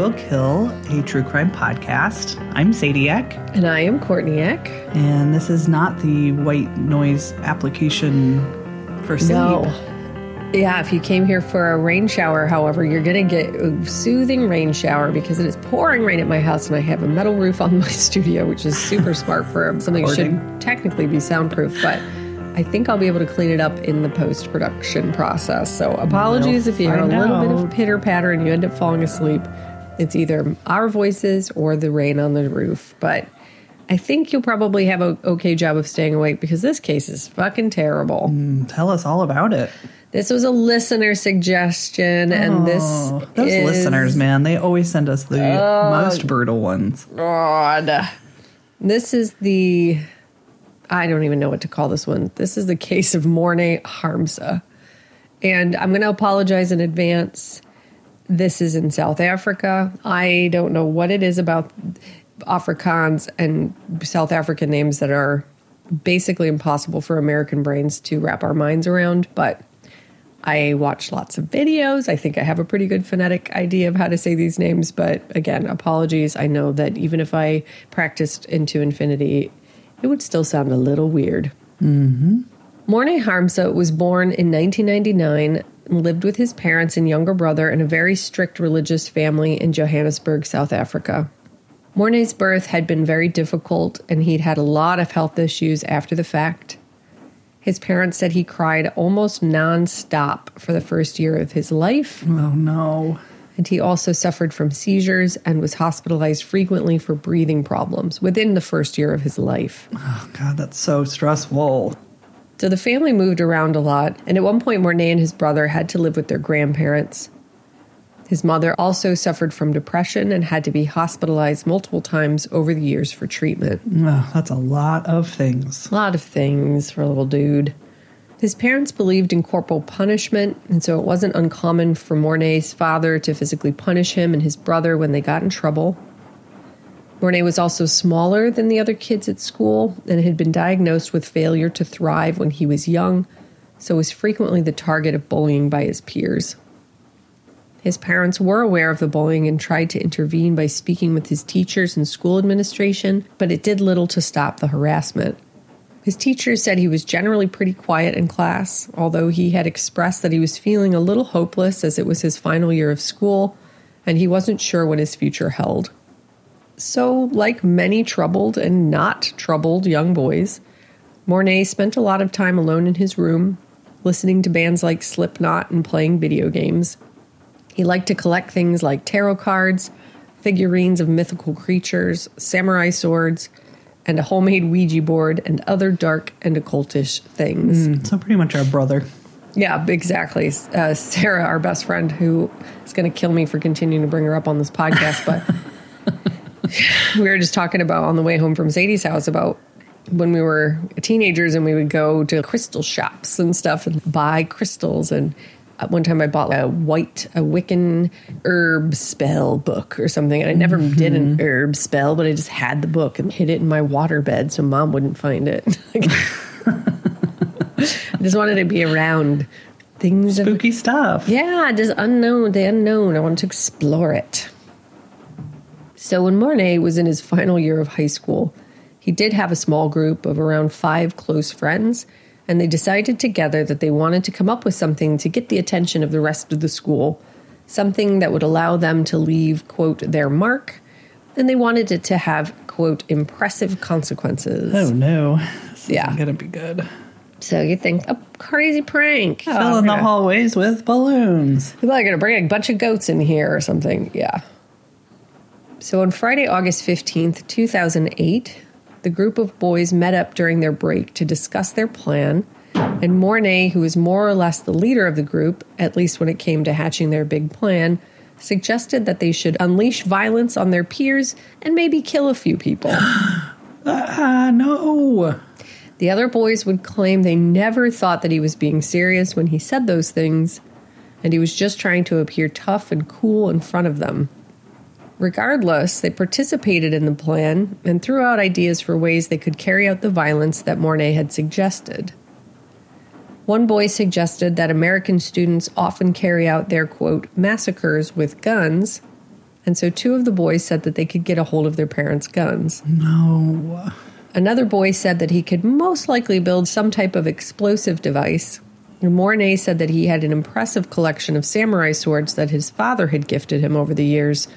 Will Kill, a true crime podcast. I'm Zadiac, And I am Courtney Eck. and this is not the white noise application for sleep. No. Yeah, if you came here for a rain shower, however, you're going to get a soothing rain shower because it is pouring rain at my house and I have a metal roof on my studio, which is super smart for something that should technically be soundproof. But I think I'll be able to clean it up in the post production process. So apologies We'll if you hear a little bit of pitter patter and you end up falling asleep. It's either our voices or the rain on the roof. But I think you'll probably have a okay job of staying awake because this case is fucking terrible. Mm, tell us all about it. This was a listener suggestion, and this those is- listeners, man, they always send us the most brutal ones. God. This is the. I don't even know what to call this one. This is the case of Morne Harmse. And I'm going to apologize in advance. This is in South Africa. I don't know what it is about Afrikaans and South African names that are basically impossible for American brains to wrap our minds around, but I watch lots of videos. I think I have a pretty good phonetic idea of how to say these names, but again, apologies. I know that even if I practiced into infinity, it would still sound a little weird. Mm-hmm. Morne Harmse was born in 1999 and lived with his parents and younger brother in a very strict religious family in Johannesburg, South Africa. Morne's birth had been very difficult, and he'd had a lot of health issues after the fact. His parents said he cried almost nonstop for the first year of his life, Oh, no. and he also suffered from seizures and was hospitalized frequently for breathing problems within the first year of his life. Oh, God, that's so stressful. So the family moved around a lot, and at one point, Morne and his brother had to live with their grandparents. His mother also suffered from depression and had to be hospitalized multiple times over the years for treatment. Oh, that's a lot of things. A lot of things for a little dude. His parents believed in corporal punishment, and so it wasn't uncommon for Morne's father to physically punish him and his brother when they got in trouble. Morne was also smaller than the other kids at school and had been diagnosed with failure to thrive when he was young, so was frequently the target of bullying by his peers. His parents were aware of the bullying and tried to intervene by speaking with his teachers and school administration, but it did little to stop the harassment. His teachers said he was generally pretty quiet in class, although he had expressed that he was feeling a little hopeless as it was his final year of school and he wasn't sure what his future held. So, like many troubled and not troubled young boys, Morne spent a lot of time alone in his room, listening to bands like Slipknot and playing video games. He liked to collect things like tarot cards, figurines of mythical creatures, samurai swords, and a homemade Ouija board and other dark and occultish things. So, pretty much our brother. Yeah, exactly. Uh, Sarah, our best friend, who is going to kill me for continuing to bring her up on this podcast, but we were just talking about on the way home from Sadie's house about when we were teenagers and we would go to crystal shops and stuff and buy crystals. And at one time I bought a white, a Wiccan herb spell book or something. And I never mm-hmm. did an herb spell, but I just had the book and hid it in my water bed so mom wouldn't find it. I just wanted to be around things. of- Spooky stuff. yeah, just unknown, the unknown. I wanted to explore it. So when Morne was in his final year of high school, he did have a small group of around five close friends, and they decided together that they wanted to come up with something to get the attention of the rest of the school, something that would allow them to leave, quote, their mark, and they wanted it to have, quote, impressive consequences. Oh no. This Yeah. gonna be good. So you think, a crazy prank. Oh, Fill in the hallways with balloons. People are going to bring a bunch of goats in here or something. Yeah. So on Friday, August 15th, 2008, the group of boys met up during their break to discuss their plan. And Morne, who was more or less the leader of the group, at least when it came to hatching their big plan, suggested that they should unleash violence on their peers and maybe kill a few people. Ah, no. The other boys would claim they never thought that he was being serious when he said those things, and he was just trying to appear tough and cool in front of them. Regardless, they participated in the plan and threw out ideas for ways they could carry out the violence that Morne had suggested. One boy suggested that American students often carry out their quote massacres with guns, and so two of the boys said that they could get a hold of their parents' guns. No. Another boy said that he could most likely build some type of explosive device. Morne said that he had an impressive collection of samurai swords that his father had gifted him over the years.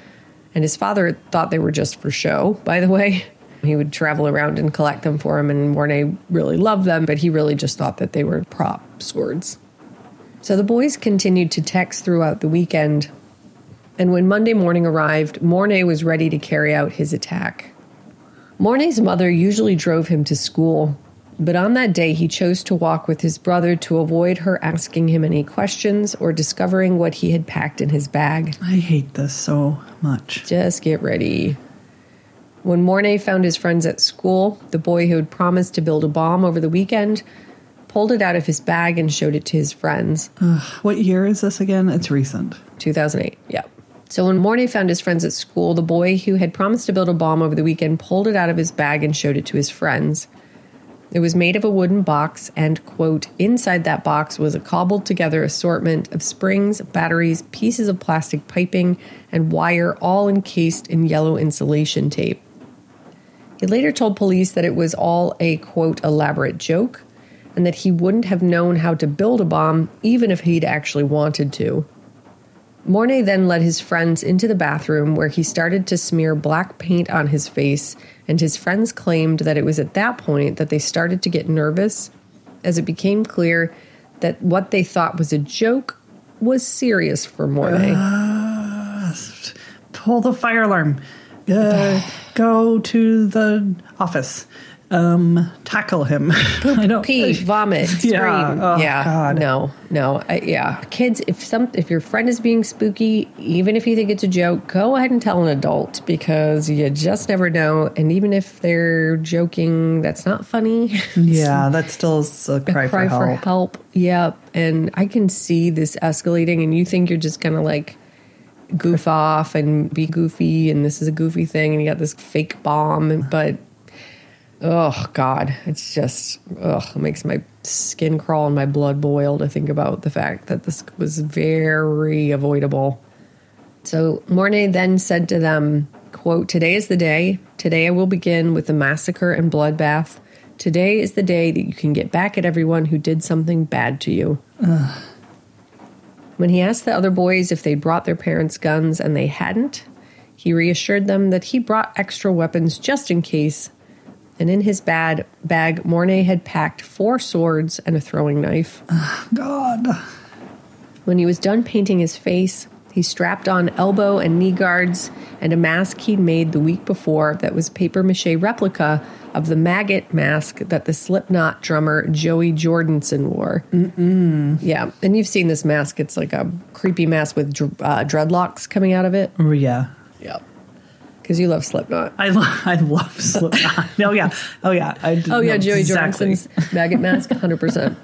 And his father thought they were just for show, by the way. He would travel around and collect them for him, and Morne really loved them, but he really just thought that they were prop swords. So the boys continued to text throughout the weekend. And when Monday morning arrived, Morne was ready to carry out his attack. Morne's mother usually drove him to school, but on that day he chose to walk with his brother to avoid her asking him any questions or discovering what he had packed in his bag. I hate this so much. Just get ready. When Morne found his friends at school, the boy who had promised to build a bomb over the weekend pulled it out of his bag and showed it to his friends. What year is this again? It's recent. 2008. Yeah. So when Morne found his friends at school, the boy who had promised to build a bomb over the weekend pulled it out of his bag and showed it to his friends. It was made of a wooden box, and, quote, inside that box was a cobbled together assortment of springs, batteries, pieces of plastic piping, and wire, all encased in yellow insulation tape. He later told police that it was all a, quote, elaborate joke, and that he wouldn't have known how to build a bomb even if he'd actually wanted to. Morne then led his friends into the bathroom where he started to smear black paint on his face, and his friends claimed that it was at that point that they started to get nervous as it became clear that what they thought was a joke was serious for Morne. Pull the fire alarm. Uh, go to the office. Um, tackle him. I don't. Pee, vomit, scream. Yeah. Oh, yeah. God. No, no. I, yeah. Kids, if some if your friend is being spooky, even if you think it's a joke, go ahead and tell an adult because you just never know. And even if they're joking, that's not funny. Yeah, that still is a cry, Cry for help. help. Yep. And I can see this escalating, and you think you're just gonna like goof off and be goofy, and this is a goofy thing, and you got this fake bomb, but oh god, it's just ugh, it makes my skin crawl and my blood boil to think about the fact that this was very avoidable. So Morne then said to them, quote, Today is the day. Today I will begin with the massacre and bloodbath. Today is the day that you can get back at everyone who did something bad to you. When he asked the other boys if they brought their parents' guns and they hadn't, he reassured them that he brought extra weapons just in case. And in his bad bag, Morne had packed four swords and a throwing knife. God. When he was done painting his face, he strapped on elbow and knee guards and a mask he'd made the week before that was paper mache replica of the maggot mask that the Slipknot drummer Joey Jordison wore. Mm-mm. Yeah, and you've seen this mask. It's like a creepy mask with dr- uh, dreadlocks coming out of it. Oh, yeah. Yep. Because you love Slipknot. I, lo- I love Slipknot. oh, yeah. Oh, yeah. I Oh yeah, Joey exactly. Jordison's maggot mask, hundred percent.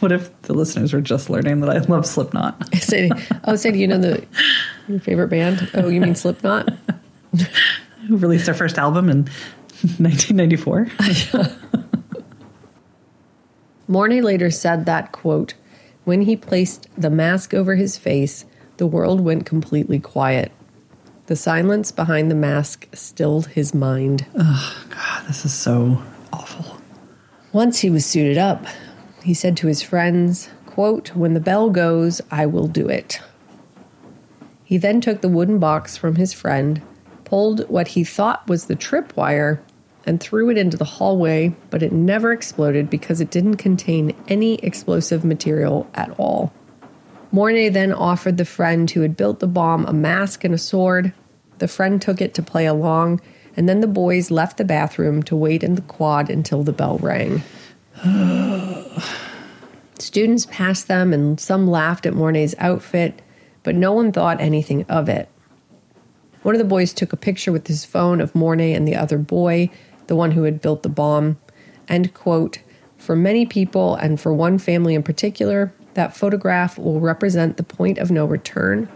What if the listeners were just learning that I love Slipknot? Sadie, oh Sadie, you know the your favorite band? Oh, you mean Slipknot? Who released their first album in 1994? Morne later said that, quote, when he placed the mask over his face, the world went completely quiet. The silence behind the mask stilled his mind. Oh, God, this is so awful. Once he was suited up, he said to his friends, quote, When the bell goes, I will do it. He then took the wooden box from his friend, pulled what he thought was the tripwire, and threw it into the hallway, but it never exploded because it didn't contain any explosive material at all. Morne then offered the friend who had built the bomb a mask and a sword. The friend took it to play along, and then the boys left the bathroom to wait in the quad until the bell rang. Students passed them, and some laughed at Morne's outfit, but no one thought anything of it. One of the boys took a picture with his phone of Morne and the other boy, the one who had built the bomb. And, quote, for many people, and for one family in particular, that photograph will represent the point of no return.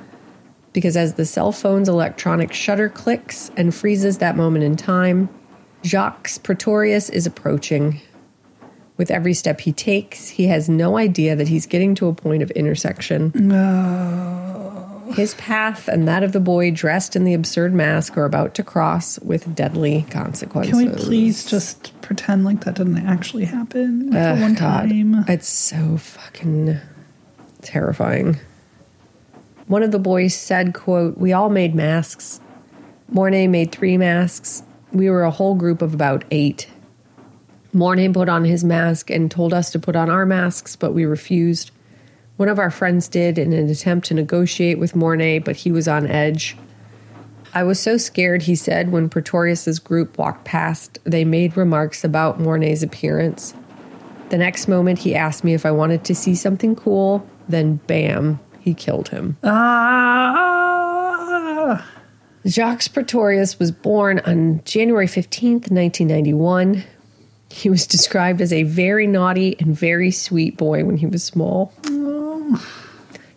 Because as the cell phone's electronic shutter clicks and freezes that moment in time, Jacques Pretorius is approaching. With every step he takes, he has no idea that he's getting to a point of intersection. His path and that of the boy dressed in the absurd mask are about to cross with deadly consequences. Can we please just pretend like that didn't actually happen for one God, time? It's so fucking terrifying. One of the boys said, quote, We all made masks. Morne made three masks. We were a whole group of about eight. Morne put on his mask and told us to put on our masks, but we refused. One of our friends did in an attempt to negotiate with Morne, but he was on edge. I was so scared, he said, when Pretorius's group walked past, they made remarks about Morne's appearance. The next moment, he asked me if I wanted to see something cool, then bam, he killed him. Ah! Jacques Pretorius was born on January 15th, 1991. He was described as a very naughty and very sweet boy when he was small.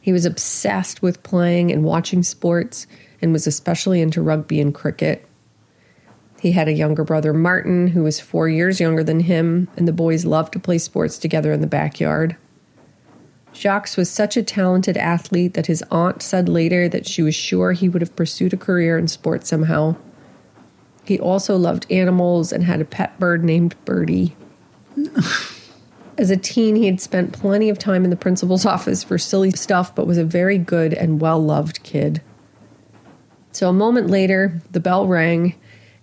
He was obsessed with playing and watching sports and was especially into rugby and cricket. He had a younger brother, Martin, who was four years younger than him, and the boys loved to play sports together in the backyard. Jacques was such a talented athlete that his aunt said later that she was sure he would have pursued a career in sports somehow. He also loved animals and had a pet bird named Birdie. As a teen, he had spent plenty of time in the principal's office for silly stuff, but was a very good and well loved kid. So a moment later, the bell rang,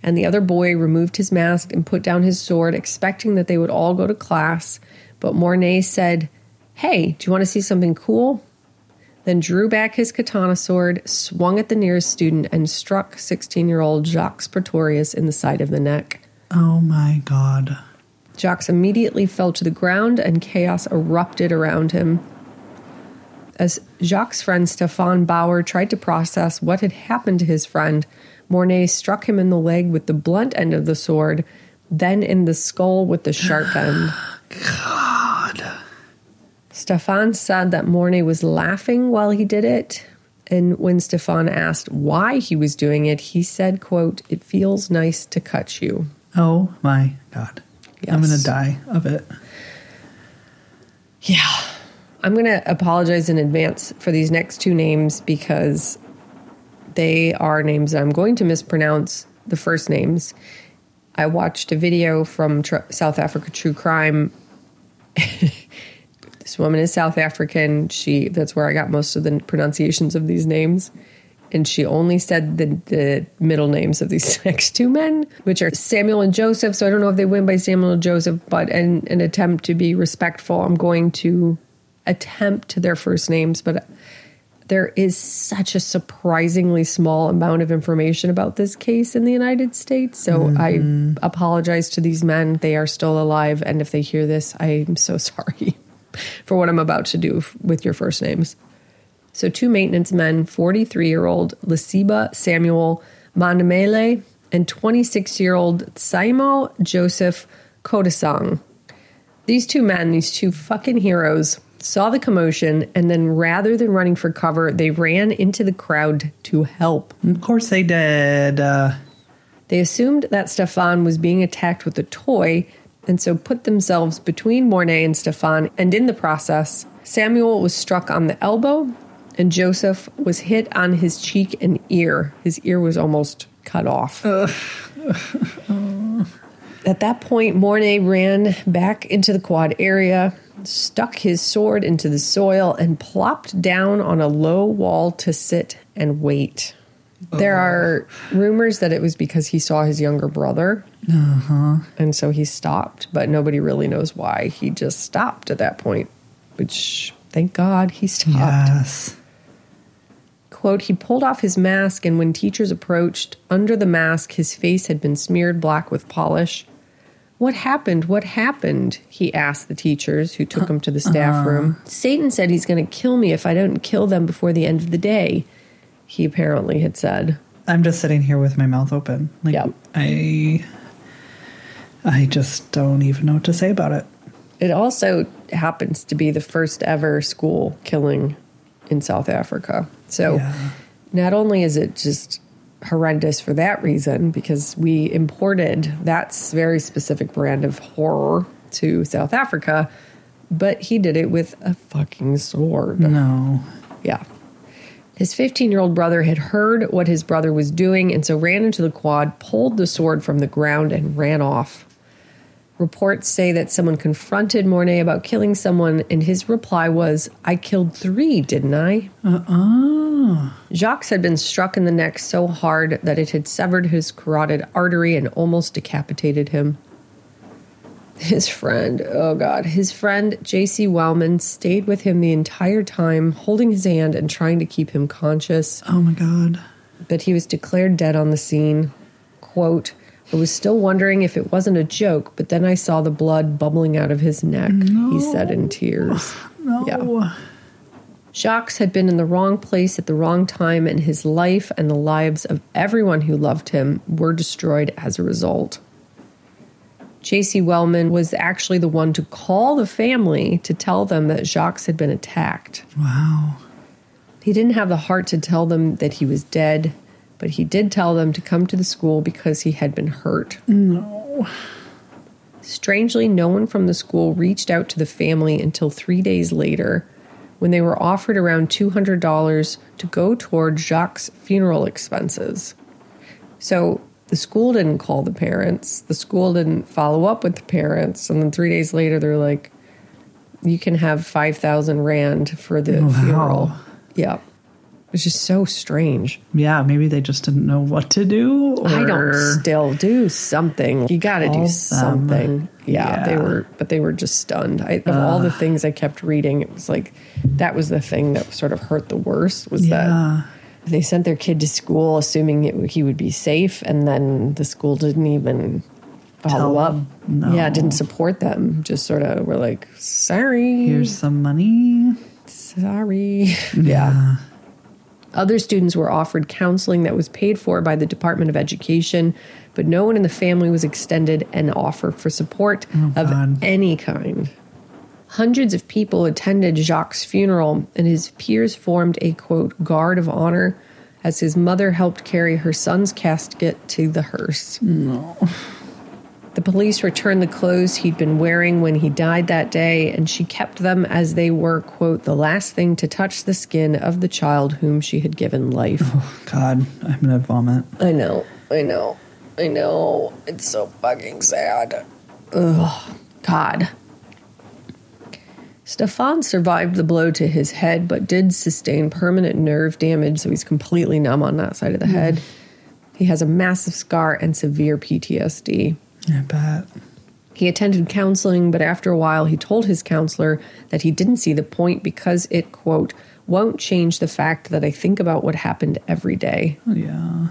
and the other boy removed his mask and put down his sword, expecting that they would all go to class. But Morne said, Hey, do you want to see something cool? Then drew back his katana sword, swung at the nearest student, and struck 16 year old Jacques Pretorius in the side of the neck. Oh my god. Jacques immediately fell to the ground and chaos erupted around him. As Jacques' friend Stefan Bauer tried to process what had happened to his friend, Morne struck him in the leg with the blunt end of the sword, then in the skull with the sharp end. God. Stefan said that Morne was laughing while he did it. And when Stefan asked why he was doing it, he said, quote, It feels nice to cut you. Oh my god. I'm gonna die of it. Yeah. I'm going to apologize in advance for these next two names because they are names that I'm going to mispronounce the first names. I watched a video from tr- South Africa True Crime. this woman is South African. She that's where I got most of the pronunciations of these names. And she only said the, the middle names of these next two men, which are Samuel and Joseph. So I don't know if they win by Samuel and Joseph, but in an attempt to be respectful, I'm going to attempt to their first names. But there is such a surprisingly small amount of information about this case in the United States. So I mm-hmm. apologize to these men. They are still alive. And if they hear this, I'm so sorry for what I'm about to do with your first names. So, two maintenance men 43 year old Lasiba Samuel Mandamele and 26 year old Saimo Joseph Kodasang. These two men, these two fucking heroes, saw the commotion and then rather than running for cover, they ran into the crowd to help. Of course they did. Uh, They assumed that Stefan was being attacked with a toy, and so put themselves between Morne and Stefan, and in the process, Samuel was struck on the elbow, and Joseph was hit on his cheek and ear. His ear was almost cut off. At that point, Morne ran back into the quad area, stuck his sword into the soil, and plopped down on a low wall to sit and wait. There are rumors that it was because he saw his younger brother. Uh-huh. And so he stopped, but nobody really knows why. He just stopped at that point, which thank God he stopped. Yes. Quote, he pulled off his mask, and when teachers approached, under the mask, his face had been smeared black with polish. What happened? What happened? He asked the teachers who took him to the staff uh-huh. room. Satan said he's going to kill me if I don't kill them before the end of the day, he apparently had said. I'm just sitting here with my mouth open. Like Yep. I I just don't even know what to say about it. It also happens to be the first ever school killing in South Africa. So Yeah. not only is it just horrendous for that reason, because we imported that very specific brand of horror to South Africa, but he did it with a fucking sword. No. Yeah. His 15 year old brother had heard what his brother was doing and so ran into the quad, pulled the sword from the ground, and ran off. Reports say that someone confronted Morne about killing someone, and his reply was, I killed three, didn't I? Uh-uh. Jacques had been struck in the neck so hard that it had severed his carotid artery and almost decapitated him. His friend, oh God, his friend J.C. Wellman stayed with him the entire time, holding his hand and trying to keep him conscious, Oh my god. but he was declared dead on the scene. Quote, I was still wondering if it wasn't a joke, but then I saw the blood bubbling out of his neck, he said in tears. No. Yeah. Jacques had been in the wrong place at the wrong time, and his life and the lives of everyone who loved him were destroyed as a result. J.C. Wellman was actually the one to call the family to tell them that Jacques had been attacked. Wow. He didn't have the heart to tell them that he was dead, but he did tell them to come to the school because he had been hurt. No. Strangely, no one from the school reached out to the family until three days later when they were offered around $200 to go toward Jacques' funeral expenses. So the school didn't call the parents, the school didn't follow up with the parents, and then three days later they're like, you can have 5,000 Rand for the oh, Wow. funeral. Yeah. It's just so strange. Yeah, maybe they just didn't know what to do. Or... I don't still do something. You got to do something. Yeah, they were, but they were just stunned. I, of all the things I kept reading, it was like that was the thing that sort of hurt the worst. Was Yeah. that they sent their kid to school assuming it, he would be safe, and then the school didn't even follow up. No. Yeah, didn't support them. Just sort of were like, sorry, Here's some money. sorry. yeah. Other students were offered counseling that was paid for by the Department of Education, but no one in the family was extended an offer for support oh, of God. any kind. Hundreds of people attended Jacques' funeral, and his peers formed a quote, guard of honor as his mother helped carry her son's casket to the hearse. No. The police returned the clothes he'd been wearing when he died that day, and she kept them as they were, quote, the last thing to touch the skin of the child whom she had given life. Oh, God, I'm gonna vomit. I know, I know, I know. It's so fucking sad. Ugh, God. Stefan survived the blow to his head, but did sustain permanent nerve damage, so he's completely numb on that side of the head. Mm. He has a massive scar and severe PTSD. I bet. He attended counseling, but after a while, he told his counselor that he didn't see the point because it, quote, won't change the fact that I think about what happened every day. Yeah.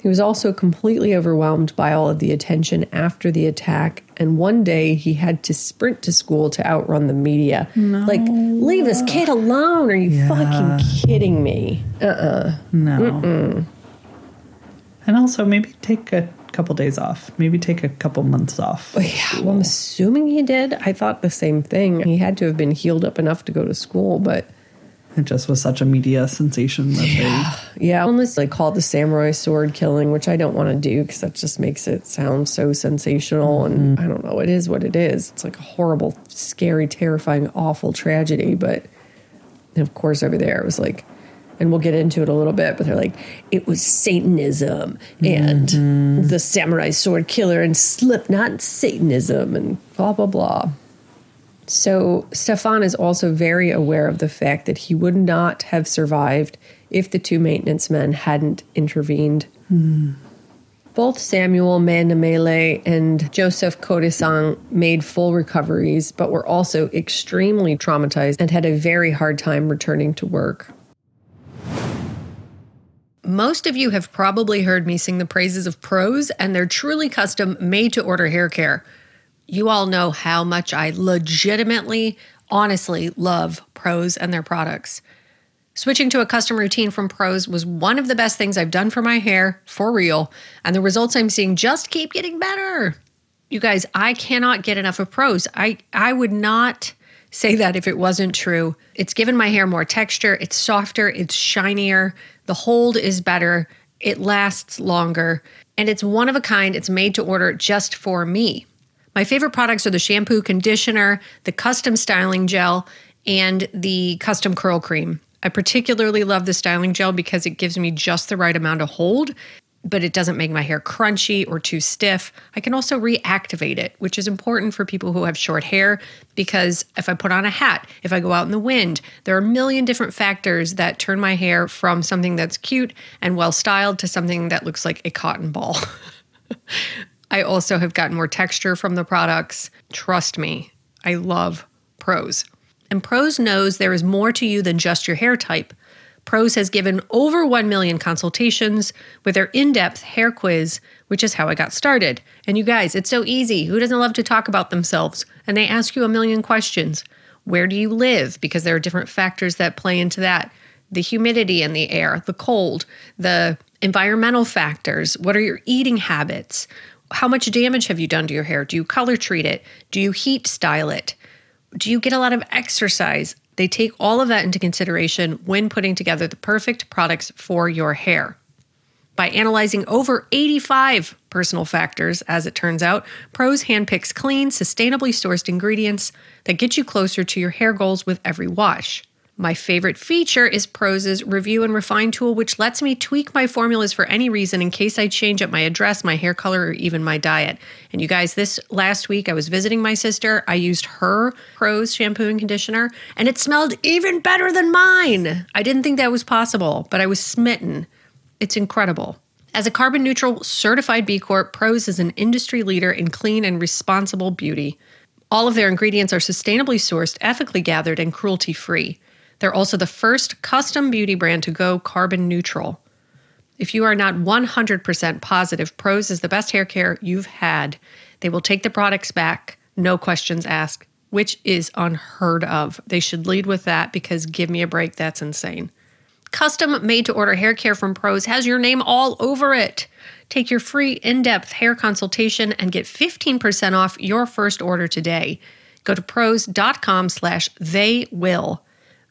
He was also completely overwhelmed by all of the attention after the attack, and one day he had to sprint to school to outrun the media. Like, leave this kid alone. Are you Yeah. fucking kidding me? Uh uh No. And also maybe take a couple days off. Maybe take a couple months off. uh Yeah, well, I'm assuming he did. I thought the same thing. He had to have been healed up enough to go to school, but It just was such a media sensation that Yeah, almost like called the samurai sword killing, which I don't want to do because that just makes it sound so sensational. And I don't know, it is what it is. It's like a horrible, scary, terrifying, awful tragedy. But of course, over there, it was like, and we'll get into it a little bit, but they're like, it was Satanism and mm-hmm. the samurai sword killer and Slipknot Satanism and blah, blah, blah. So Stefan is also very aware of the fact that he would not have survived if the two maintenance men hadn't intervened. Hmm. Both Samuel Mandamele and Joseph Kodisang made full recoveries, but were also extremely traumatized and had a very hard time returning to work. Most of you have probably heard me sing the praises of Prose and their truly custom made to order hair care. You all know how much I legitimately, honestly love Prose and their products. Switching to a custom routine from Prose was one of the best things I've done for my hair, for real, and the results I'm seeing just keep getting better. You guys, I cannot get enough of Prose. I I would not say that if it wasn't true. It's given my hair more texture, it's softer, it's shinier, the hold is better, it lasts longer, and it's one of a kind. It's made to order just for me. My favorite products are the shampoo, conditioner, the custom styling gel, and the custom curl cream. I particularly love the styling gel because it gives me just the right amount of hold, but it doesn't make my hair crunchy or too stiff. I can also reactivate it, which is important for people who have short hair because if I put on a hat, if I go out in the wind, there are a million different factors that turn my hair from something that's cute and well styled to something that looks like a cotton ball. I also have gotten more texture from the products. Trust me, I love Prose. And Prose knows there is more to you than just your hair type. Prose has given over 1 million consultations with their in depth hair quiz, which is how I got started. And you guys, it's so easy. Who doesn't love to talk about themselves? And they ask you a million questions. Where do you live? Because there are different factors that play into that the humidity in the air, the cold, the environmental factors. What are your eating habits? How much damage have you done to your hair? Do you color treat it? Do you heat style it? Do you get a lot of exercise? They take all of that into consideration when putting together the perfect products for your hair. By analyzing over 85 personal factors, as it turns out, Prose handpicks clean, sustainably sourced ingredients that get you closer to your hair goals with every wash. My favorite feature is Prose's review and refine tool, which lets me tweak my formulas for any reason in case I change up my address, my hair color, or even my diet. And you guys, this last week I was visiting my sister. I used her Prose shampoo and conditioner, and it smelled even better than mine. I didn't think that was possible, but I was smitten. It's incredible. As a carbon neutral certified B Corp, Prose is an industry leader in clean and responsible beauty. All of their ingredients are sustainably sourced, ethically gathered, and cruelty free. They're also the first custom beauty brand to go carbon neutral. If you are not 100% positive Prose is the best hair care you've had, they will take the products back, no questions asked, which is unheard of. They should lead with that because give me a break, that's insane. Custom made to order hair care from Prose has your name all over it. Take your free in depth hair consultation and get 15% off your first order today. Go to prose.com slash they will.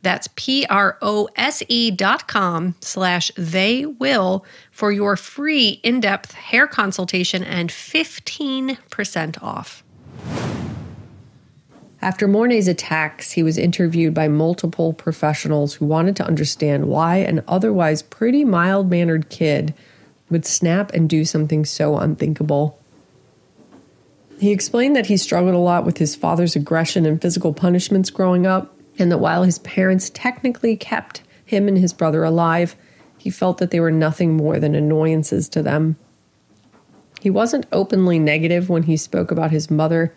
That's P R O S E dot com slash they will for your free in depth hair consultation and 15% off. After Morne's attacks, he was interviewed by multiple professionals who wanted to understand why an otherwise pretty mild mannered kid would snap and do something so unthinkable. He explained that he struggled a lot with his father's aggression and physical punishments growing up, and that while his parents technically kept him and his brother alive, he felt that they were nothing more than annoyances to them. He wasn't openly negative when he spoke about his mother,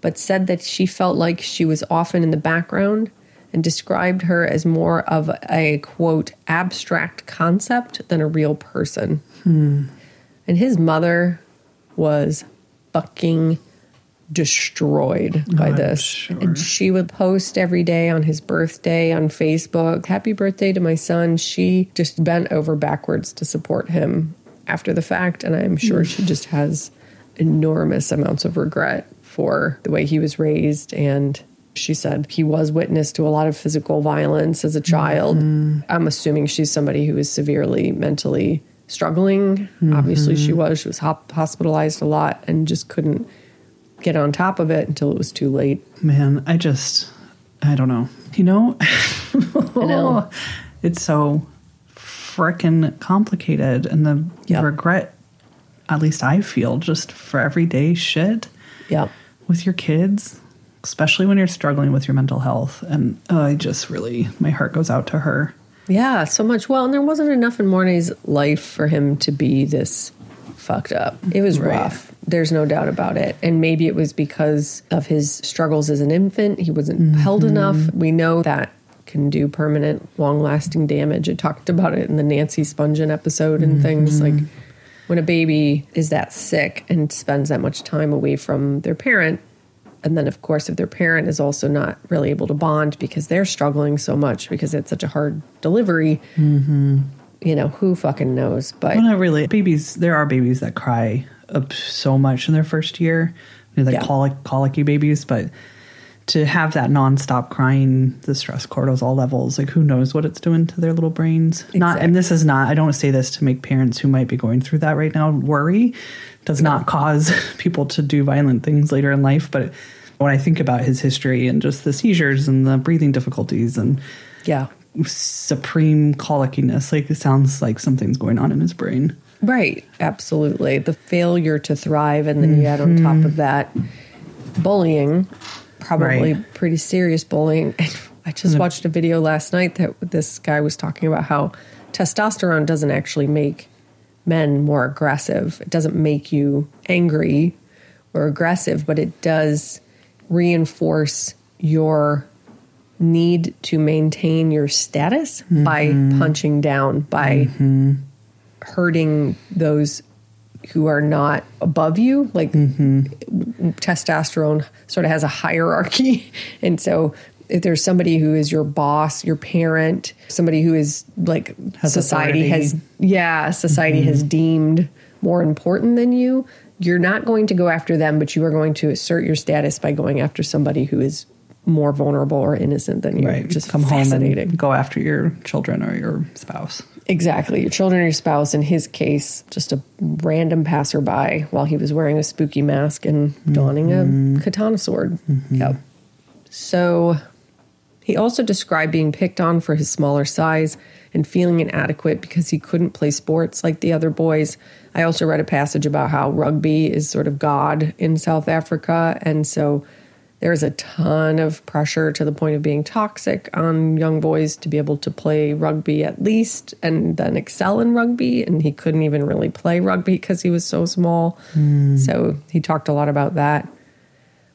but said that she felt like she was often in the background and described her as more of a quote abstract concept than a real person. Hmm. And his mother was fucking destroyed by I'm this. sure. And she would post every day on his birthday on Facebook, Happy birthday to my son. She just bent over backwards to support him after the fact. And I'm sure she just has enormous amounts of regret for the way he was raised and She said he was witness to a lot of physical violence as a child. Mm-hmm. I'm assuming she's somebody who is severely mentally struggling. Mm-hmm. Obviously, she was. She was hop- hospitalized a lot and just couldn't get on top of it until it was too late. Man, I just, I don't know. You know, know. it's so freaking complicated. And the Yep. regret, at least I feel, just for everyday shit Yeah. with your kids, especially when you're struggling with your mental health. And uh, I just really, my heart goes out to her. Yeah, so much. Well, and there wasn't enough in Morne's life for him to be this fucked up. It was Right. rough. There's no doubt about it. And maybe it was because of his struggles as an infant. He wasn't held mm-hmm. enough. We know that can do permanent, long lasting damage. It talked about it in the Nancy Spungen episode and things mm-hmm. like when a baby is that sick and spends that much time away from their parent. And then, of course, if their parent is also not really able to bond because they're struggling so much because it's such a hard delivery, mm-hmm. you know, who fucking knows? But Well, not really. Babies, there are babies that cry up so much in their first year. They're like Yeah. colic, colicky babies, but to have that nonstop crying, the stress cortisol levels, like who knows what it's doing to their little brains. Not, and this is not. I don't say this to make parents who might be going through that right now worry. Does not cause people to do violent things later in life, but when I think about his history and just the seizures and the breathing difficulties and yeah. supreme colickiness, like it sounds like something's going on in his brain. Right, absolutely. The failure to thrive, and then you add on top of mm-hmm. that bullying, probably Right. pretty serious bullying. I just mm-hmm. watched a video last night that this guy was talking about how testosterone doesn't actually make men more aggressive. It doesn't make you angry or aggressive, but it does reinforce your need to maintain your status by mm-hmm. punching down, by hurting those who are not above you. Like mm-hmm. testosterone sort of has a hierarchy. And so if there's somebody who is your boss, your parent, somebody who is like Has society authority. has, yeah, society has mm-hmm. deemed more important than you, you're not going to go after them, but you are going to assert your status by going after somebody who is more vulnerable or innocent than you. Right. Just come home and go after your children or your spouse. Exactly. Your children or your spouse, in his case, just a random passerby while he was wearing a spooky mask and donning a mm-hmm. katana sword. Mm-hmm. Yep. So he also described being picked on for his smaller size and feeling inadequate because he couldn't play sports like the other boys. I also read a passage about how rugby is sort of God in South Africa. And so there's a ton of pressure to the point of being toxic on young boys to be able to play rugby at least and then excel in rugby. And he couldn't even really play rugby because he was so small. Hmm. So he talked a lot about that.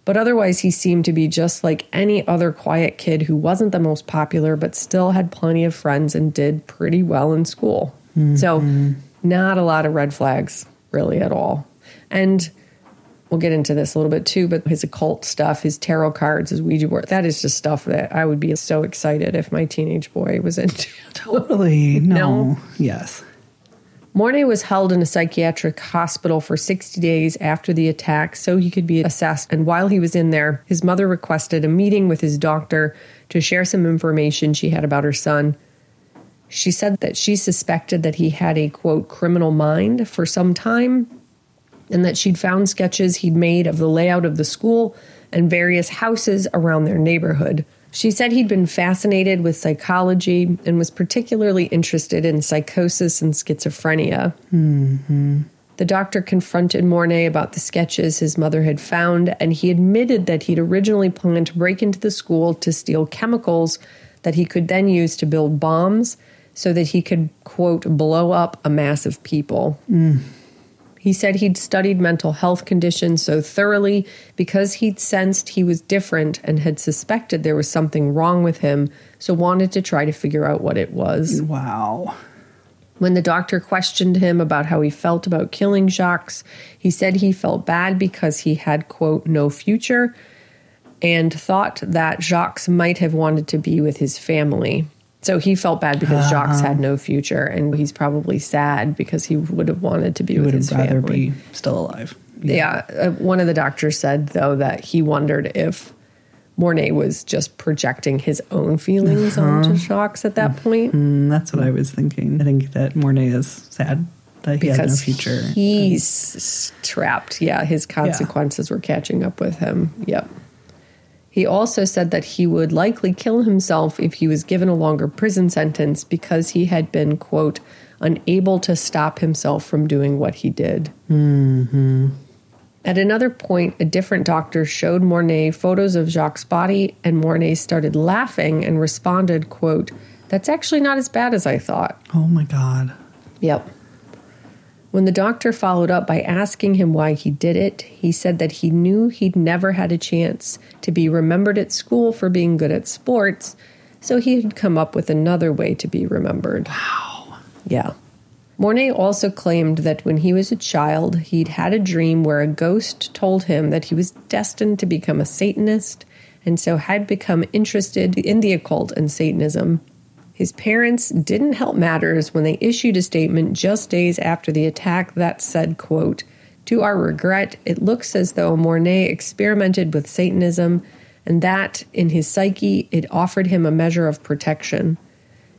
But otherwise, he seemed to be just like any other quiet kid who wasn't the most popular, but still had plenty of friends and did pretty well in school. So, hmm. not a lot of red flags, really, at all. And we'll get into this a little bit too, but his occult stuff, his tarot cards, his Ouija board, that is just stuff that I would be so excited if my teenage boy was into. Totally. No. No. Yes. Morne was held in a psychiatric hospital for 60 days after the attack so he could be assessed. And while he was in there, his mother requested a meeting with his doctor to share some information she had about her son. She said that she suspected that he had a quote criminal mind for some time and that she'd found sketches he'd made of the layout of the school and various houses around their neighborhood. She said he'd been fascinated with psychology and was particularly interested in psychosis and schizophrenia. Mm-hmm. The doctor confronted Morne about the sketches his mother had found, and he admitted that he'd originally planned to break into the school to steal chemicals that he could then use to build bombs so that he could, quote, blow up a mass of people. Mm. He said he'd studied mental health conditions so thoroughly because he'd sensed he was different and had suspected there was something wrong with him, so wanted to try to figure out what it was. Wow. When the doctor questioned him about how he felt about killing Jacques, he said he felt bad because he had, quote, no future and thought that Jacques might have wanted to be with his family. So he felt bad because Jacques had no future, and he's probably sad because he would have wanted to be with Would his have rather be still alive. Yeah, uh, one of the doctors said though that he wondered if Morne was just projecting his own feelings onto Jacques at that point Mm, that's what I was thinking. I think that Morne is sad that he has no future. he's trapped. Yeah, his consequences were catching up with him. Yep. He also said that he would likely kill himself if he was given a longer prison sentence because he had been, quote, unable to stop himself from doing what he did. Mm-hmm. At another point, a different doctor showed Morne photos of Jacques' body, and Morne started laughing and responded, quote, That's actually not as bad as I thought. oh my God. Yep. When the doctor followed up by asking him why he did it, he said that he knew he'd never had a chance to be remembered at school for being good at sports, so he had come up with another way to be remembered. Wow. Yeah. Morne also claimed that when he was a child, he'd had a dream where a ghost told him that he was destined to become a Satanist and so had become interested in the occult and Satanism. His parents didn't help matters when they issued a statement just days after the attack that said, quote, To our regret, it looks as though Morne experimented with Satanism and that, in his psyche, it offered him a measure of protection.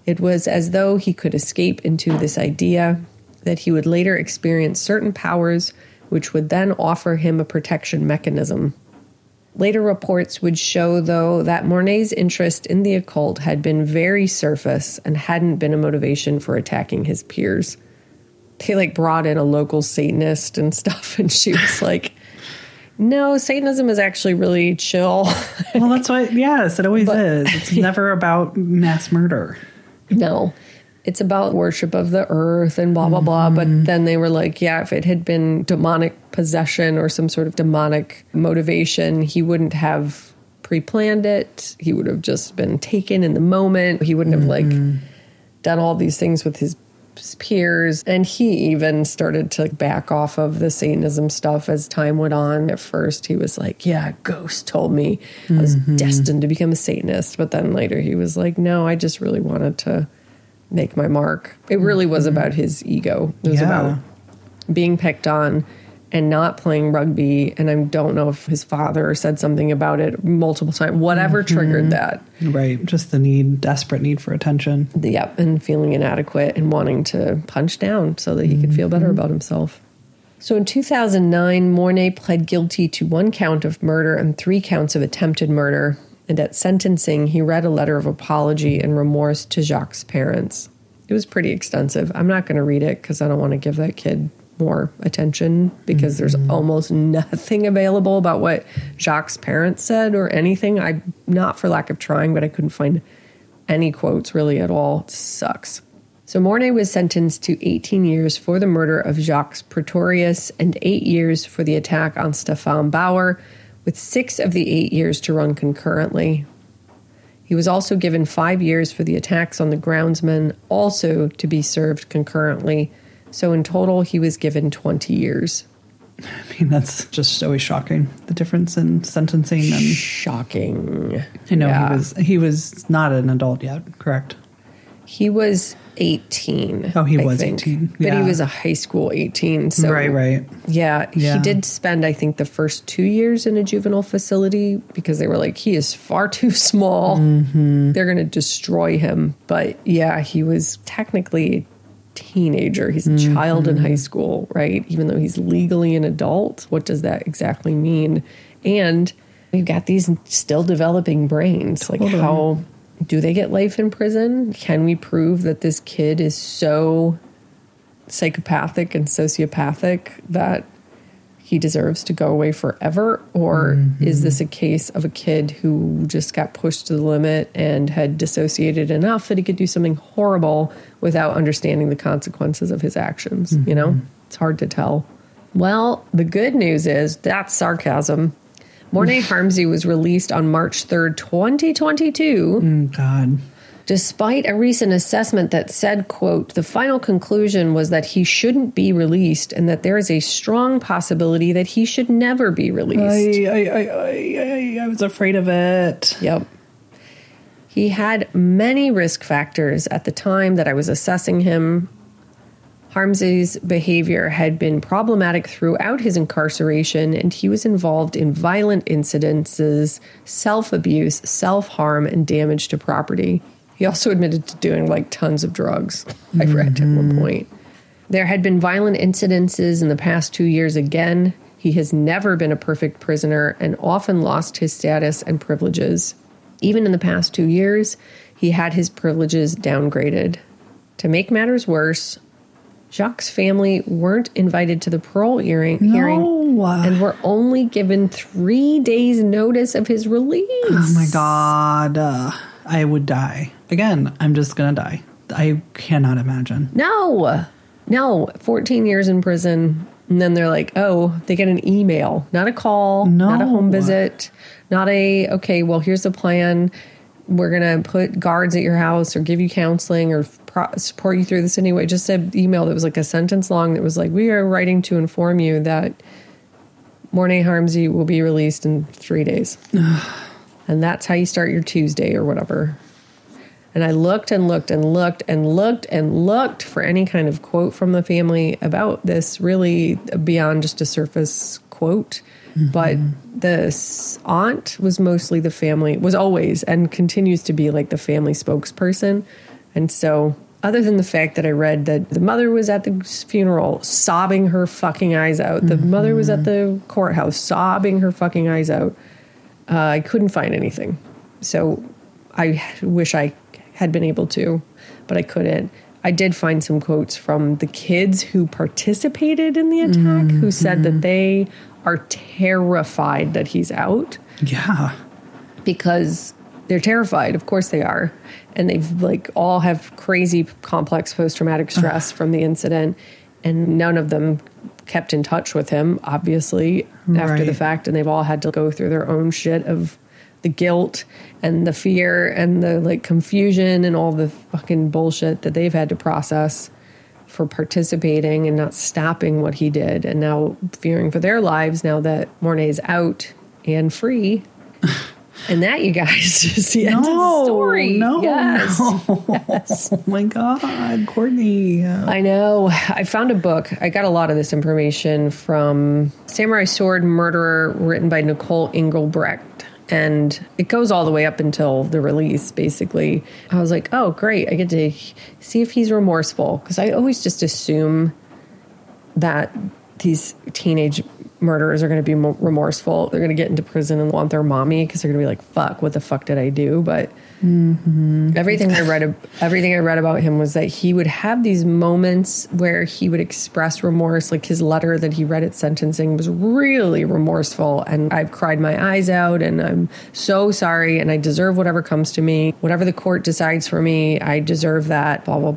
It was as though he could escape into this idea that he would later experience certain powers which would then offer him a protection mechanism. Later reports would show, though, that Morne's interest in the occult had been very surface and hadn't been a motivation for attacking his peers. They like brought in a local Satanist and stuff, and she was like, No, Satanism is actually really chill. Well, that's what, yes, it always But- is. It's never about mass murder. No, it's about worship of the earth and blah, blah, blah. But mm-hmm. then they were like, yeah, if it had been demonic possession or some sort of demonic motivation, he wouldn't have pre planned it. He would have just been taken in the moment. He wouldn't have like mm-hmm. done all these things with his peers. And he even started to back off of the Satanism stuff as time went on. At first, he was like, Yeah, a ghost told me I was mm-hmm. destined to become a Satanist. But then later, he was like, No, I just really wanted to make my mark. It really was mm-hmm. about his ego. It was Yeah. about being picked on and not playing rugby. And I don't know if his father said something about it multiple times. Whatever mm-hmm. triggered that. Right. Just the need, desperate need for attention. Yep, and feeling inadequate and wanting to punch down so that he could feel better mm-hmm. about himself. So in 2009, Morne pled guilty to one count of murder and three counts of attempted murder. And at sentencing, he read a letter of apology and remorse to Jacques' parents. It was pretty extensive. I'm not going to read it because I don't want to give that kid more attention because there's mm-hmm. almost nothing available about what Jacques' parents said or anything. I not for lack of trying, but I couldn't find any quotes really at all. It sucks. So Morne was sentenced to 18 years for the murder of Jacques Pretorius and eight years for the attack on Stefan Bauer, with six of the eight years to run concurrently. He was also given five years for the attacks on the groundsman, also to be served concurrently. So in total, he was given 20 years. I mean, that's just always shocking. The difference in sentencing and Shocking. I know Yeah. he was he was not an adult yet, correct? He was 18. Oh, he I was think. 18, But he was a high school 18. So right, right. Yeah, Yeah. he did spend, I think, the first two years in a juvenile facility because they were like, he is far too small. Mm-hmm. They're going to destroy him. But yeah, he was technically a teenager. He's a child in Mm-hmm. high school, right? Even though he's legally an adult. What does that exactly mean? And we've got these still developing brains. Like, how do they get life in prison? Can we prove that this kid is so psychopathic and sociopathic that he deserves to go away forever? Or mm-hmm. is this a case of a kid who just got pushed to the limit and had dissociated enough that he could do something horrible without understanding the consequences of his actions? You know, mm-hmm. it's hard to tell. Well, the good news is that's sarcasm. Morne Harmse was released on March 3rd, 2022 Mm, God. despite a recent assessment that said quote the final conclusion was that he shouldn't be released and that there is a strong possibility that he should never be released I, I, I, I, I, I was afraid of it. yep he had many risk factors at the time that i was assessing him Harmse's behavior had been problematic throughout his incarceration, and he was involved in violent incidences, self abuse, self harm, and damage to property. He also admitted to doing like tons of drugs, I read at one mm-hmm. point. There had been violent incidences in the past two years again. He has never been a perfect prisoner and often lost his status and privileges. Even in the past two years, he had his privileges downgraded. To make matters worse, Jacques' family weren't invited to the parole hearing, hearing and were only given three days' notice of his release. Oh my god, uh, I would die. Again, I'm just gonna die. I cannot imagine. No, no, 14 years in prison. And then they're like, oh, they get an email, not a call, not a home visit, not a, okay, well, here's the plan. We're going to put guards at your house or give you counseling or pro- support you through this anyway. Just an email that was like a sentence long that was like, we are writing to inform you that Morne Harmse will be released in three days. and that's how you start your Tuesday or whatever. And I looked and looked and looked and looked and looked for any kind of quote from the family about this, really beyond just a surface quote. Mm-hmm. But the s- aunt was mostly the family, was always and continues to be like the family spokesperson. And so, other than the fact that I read that the mother was at the funeral sobbing her fucking eyes out, the mm-hmm. mother was at the courthouse sobbing her fucking eyes out, uh, I couldn't find anything. So I wish I had been able to, but I couldn't. I did find some quotes from the kids who participated in the attack who mm-hmm. said that mm-hmm. they are terrified that he's out Yeah. because they're terrified. Of course they are. And they've like all have crazy complex post traumatic stress from the incident. And none of them kept in touch with him, obviously, after the fact. And they've all had to go through their own shit of the guilt and the fear and the like confusion and all the fucking bullshit that they've had to process for participating and not stopping what he did and now fearing for their lives now that Morne's out and free. and that, you guys, is the end of the story. No, yes. no. Oh my god, Courtney. I know. I found a book. I got a lot of this information from Samurai Sword Murderer, written by Nicole Engelbrecht. And it goes all the way up until the release, basically. I was like, oh, great. I get to see if he's remorseful. Because I always just assume that these teenage murderers are going to be remorseful. They're going to get into prison and want their mommy because they're going to be like, "Fuck, what the fuck did I do?" But mm-hmm. everything I read, everything I read about him was that he would have these moments where he would express remorse. Like his letter that he read at sentencing was really remorseful, and I've cried my eyes out, and I'm so sorry, and I deserve whatever comes to me, whatever the court decides for me. I deserve that. Blah blah.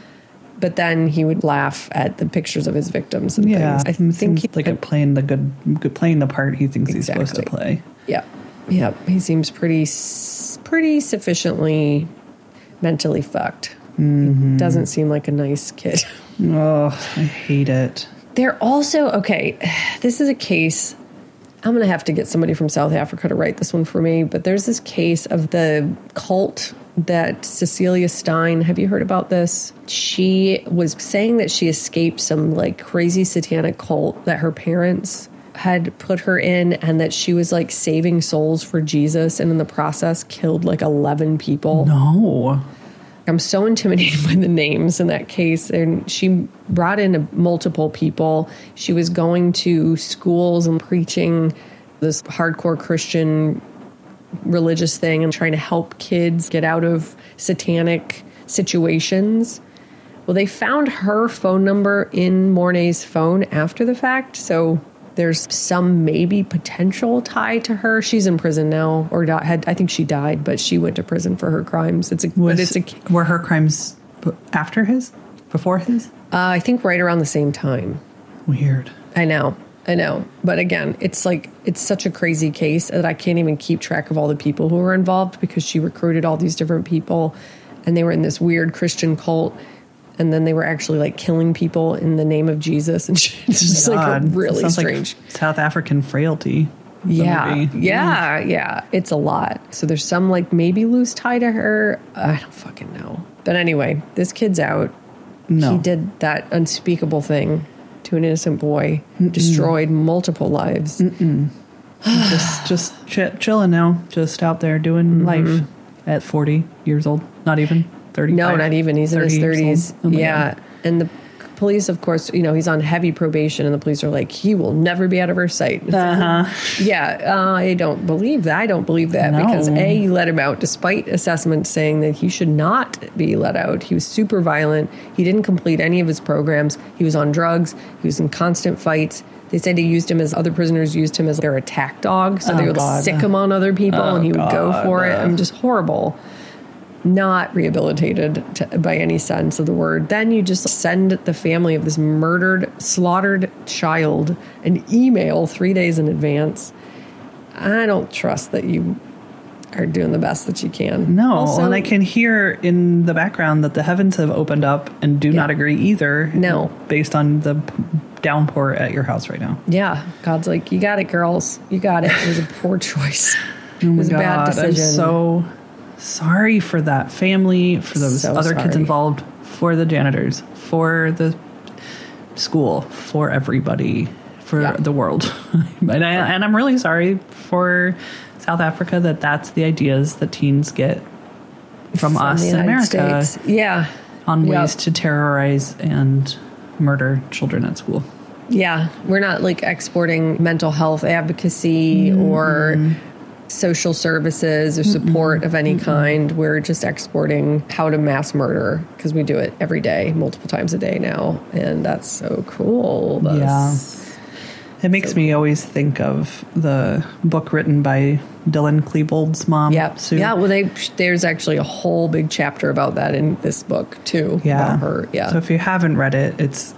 But then he would laugh at the pictures of his victims and Yeah, things. I think seems he, like a playing the good, good playing the part he thinks he's supposed to play. yeah, yeah. He seems pretty, pretty sufficiently mentally fucked. Mm-hmm. He doesn't seem like a nice kid. Oh, I hate it. They're also okay. This is a case. I'm gonna have to get somebody from South Africa to write this one for me. But there's this case of the cult that Cecilia Steyn. Have you heard about this? She was saying that she escaped some like crazy satanic cult that her parents had put her in, and that she was like saving souls for Jesus, and in the process killed like 11 people. No. I'm so intimidated by the names in that case. And she brought in multiple people. She was going to schools and preaching this hardcore Christian religious thing and trying to help kids get out of satanic situations. Well, they found her phone number in Morne's phone after the fact. So there's some maybe potential tie to her. She's in prison now, or di- had I think she died, but she went to prison for her crimes. It's a Was but it's a were her crimes after his? before his? Uh, I think right around the same time. Weird. I know. I know. But again, it's like, it's such a crazy case that I can't even keep track of all the people who were involved because she recruited all these different people and they were in this weird Christian cult. And then they were actually like killing people in the name of Jesus. And shit. it's just like a really Sounds like strange. South African frailty. yeah. Yeah. Mm-hmm. Yeah. It's a lot. So there's some like maybe loose tie to her. I don't fucking know. But anyway, this kid's out. No. He did that unspeakable thing to an innocent boy, destroyed multiple lives. just just ch- chilling now, just out there doing mm-hmm. life at 40 years old. Not even 30. No, not even. He's in his 30s. Oh yeah. And the police, of course, you know, he's on heavy probation, and the police are like, he will never be out of our sight. Uh huh. Yeah, uh, I don't believe that. I don't believe that because A, you let him out despite assessments saying that he should not be let out. He was super violent. He didn't complete any of his programs. He was on drugs. He was in constant fights. They said he used him as other prisoners used him as their attack dog. So they Oh, would God. sick him on other people Oh, and he would go for it. I'm just horrible. Not rehabilitated to, by any sense of the word. Then you just send the family of this murdered, slaughtered child an email three days in advance. I don't trust that you are doing the best that you can. No, Also- and I can hear in the background that the heavens have opened up and do not agree either. No. Based on the downpour at your house right now. Yeah, God's like, you got it, girls. You got it. It was a poor choice. Oh it was a bad decision. I'm so sorry for that family, for those So other kids involved, for the janitors, for the school, for everybody, for Yeah. the world. and, I, and I'm really sorry for South Africa that that's the ideas that teens get from, From us in America States. Yeah. on Yep. ways to terrorize and murder children at school. Yeah, we're not like exporting mental health advocacy or social services or support of any kind. We're just exporting how to mass murder because we do it every day, multiple times a day now. And that's so cool. That's- It makes me always think of the book written by Dylan Klebold's mom. Yep. Sue. Yeah. Well, they there's actually a whole big chapter about that in this book too. yeah. Her. Yeah. So if you haven't read it, it's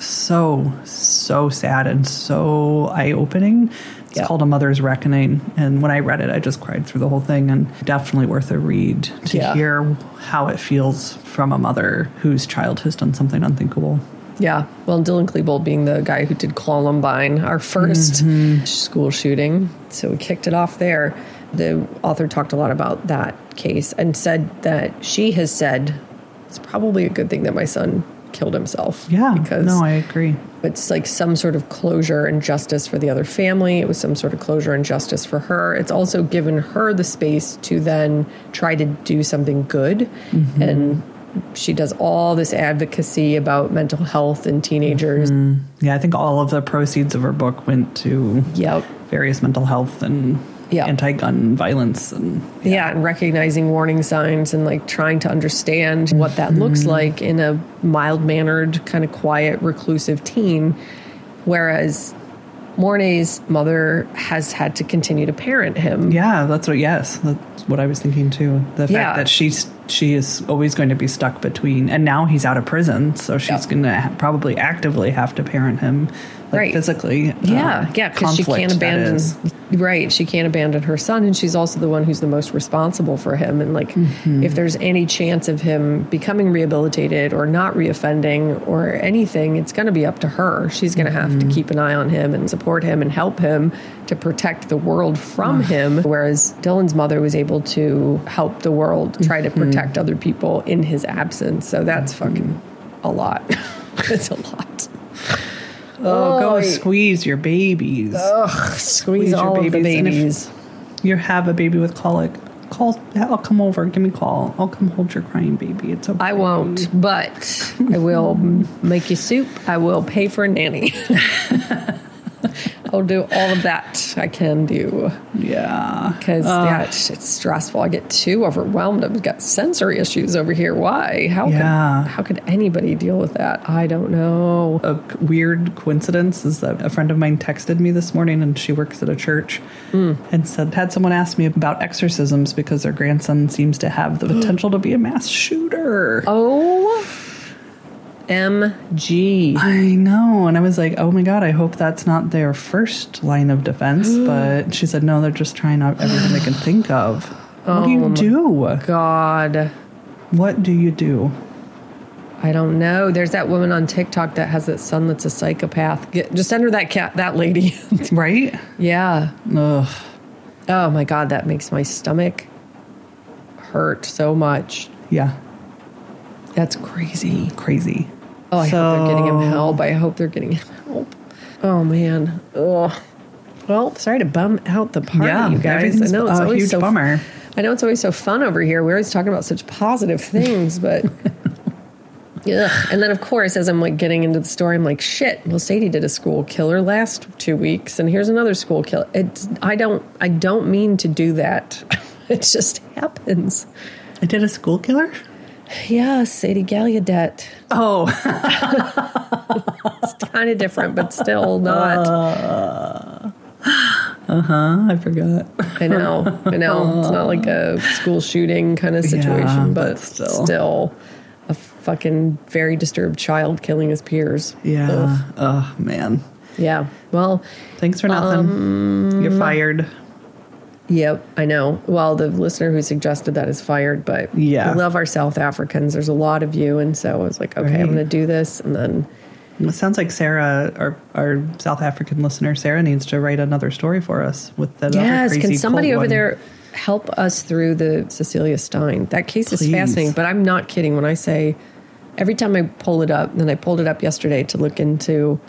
so so sad and so eye opening. It's Yeah. called A Mother's Reckoning, and when I read it, I just cried through the whole thing. And definitely worth a read to Yeah. hear how it feels from a mother whose child has done something unthinkable. Yeah. Well, Dylan Klebold being the guy who did Columbine, our 1st mm-hmm. school shooting. So we kicked it off there. The author talked a lot about that case and said that she has said it's probably a good thing that my son killed himself. Yeah. Because no, I agree. It's like some sort of closure and justice for the other family. It was some sort of closure and justice for her. It's also given her the space to then try to do something good. Mm-hmm. And she does all this advocacy about mental health in teenagers. Mm-hmm. Yeah, I think all of the proceeds of her book went to Yep. various mental health and Yeah. anti-gun violence and Yeah, and recognizing warning signs and like trying to understand what that looks mm-hmm. like in a mild mannered, kind of quiet, reclusive teen. Whereas Morne's mother has had to continue to parent him. Yeah, that's what. Yes, that's what I was thinking too. The fact Yeah. that she's she is always going to be stuck between, and now he's out of prison, so she's Yeah. going to ha- probably actively have to parent him, like Right. physically. Yeah, uh, yeah, because she can't abandon. Right, she can't abandon her son, and she's also the one who's the most responsible for him. And like, Mm-hmm. if there's any chance of him becoming rehabilitated or not reoffending or anything, it's going to be up to her. She's going to have Mm-hmm. to keep an eye on him and support him and help him to protect the world from him. Whereas Dylan's mother was able to help the world try to Mm-hmm. protect other people in his absence. So that's fucking a lot. it's a lot. Oh, go squeeze your babies. Squeeze your all of the babies, if- babies. You have a baby with colic. Call. I'll come over. Give me a call. I'll come hold your crying baby. It's okay. I won't, but I will make you soup. I will pay for a nanny. I'll do all of that I can do Yeah. because yeah, it's, it's stressful. I get too overwhelmed. I've got sensory issues over here. Why? How Yeah. could how could anybody deal with that? I don't know. a weird coincidence is that a friend of mine texted me this morning and she works at a church hmm. and said had someone ask me about exorcisms because their grandson seems to have the potential to be a mass shooter. Oh, OMG. I know. And I was like, oh my God, I hope that's not their first line of defense. but she said, no, they're just trying out everything they can think of. What do you oh do? God. What do you do? I don't know. There's that woman on TikTok that has that son that's a psychopath. Get, just send her that cat, that lady. Right? yeah. Ugh. Oh my God, that makes my stomach hurt so much. Yeah. That's crazy. Crazy. Oh, I hope they're getting him help. I hope they're getting him help. Oh man. Ugh. Well, sorry to bum out the party, Yeah, you guys. I know it's a always huge so bummer. I know it's always so fun over here. We're always talking about such positive things, but yeah. And then, of course, as I'm like getting into the story, I'm like, shit. Well, Sadie did a school killer last two weeks, and here's another school killer. It's I don't I don't mean to do that. it just happens. I did a school killer? Yeah, Sadie Gallaudet. Oh, It's kind of different, but still not. Uh huh. I forgot. I know, I know. It's not like a school shooting kind of situation, Yeah, but, but still. still. a fucking very disturbed child killing his peers. Yeah. Ugh. Oh, man. Yeah. Well, Thanks for nothing. Um, You're fired. Yep, I know. Well, the listener who suggested that is fired, but Yeah. we love our South Africans. There's a lot of you, and so I was like, okay, I'm going to do this, and then It sounds like Sarah, our, our South African listener, Sarah needs to write another story for us with that other yes, can somebody over one. there help us through the Cecilia Steyn? That case is fascinating, but I'm not kidding when I say every time I pull it up, and I pulled it up yesterday to look into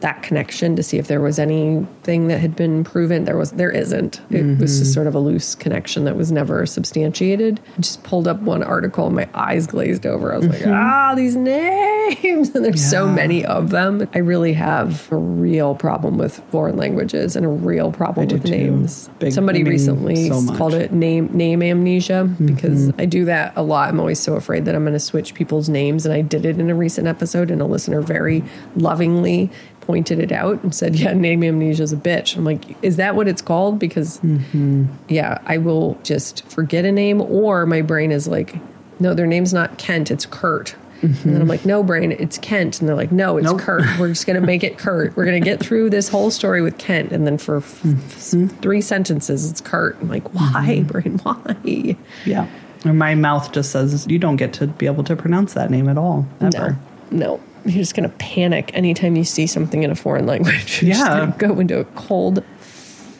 that connection to see if there was anything that had been proven. There was, there isn't. It was Mm-hmm. just sort of a loose connection that was never substantiated. I just pulled up one article, and my eyes glazed over. I was like, ah, these names, and there's so Mm-hmm. Many of them. I really have a real problem with foreign languages and a real problem with too. names. Big- Somebody I mean, recently so called it name name amnesia because Mm-hmm. I do that a lot. I'm always so afraid that I'm going to switch people's names, and I did it in a recent episode, and a listener very lovingly pointed it out and said, "Yeah, name amnesia is a bitch." I'm like, "Is that what it's called?" Because Mm-hmm. yeah, I will just forget a name, or my brain is like, "No, their name's not Kent, it's Kurt." And then I'm mm-hmm. like, no, brain, it's Kent. And they're like, no, it's Nope. Kurt. We're just going to make it Kurt. We're going to get through this whole story with Kent. And then for f- mm-hmm. three sentences, it's Kurt. I'm like, why, mm-hmm. brain? Why? Yeah. And my mouth just says, you don't get to be able to pronounce that name at all. Ever. No, no. You're just going to panic anytime you see something in a foreign language. You're Yeah. go into a cold,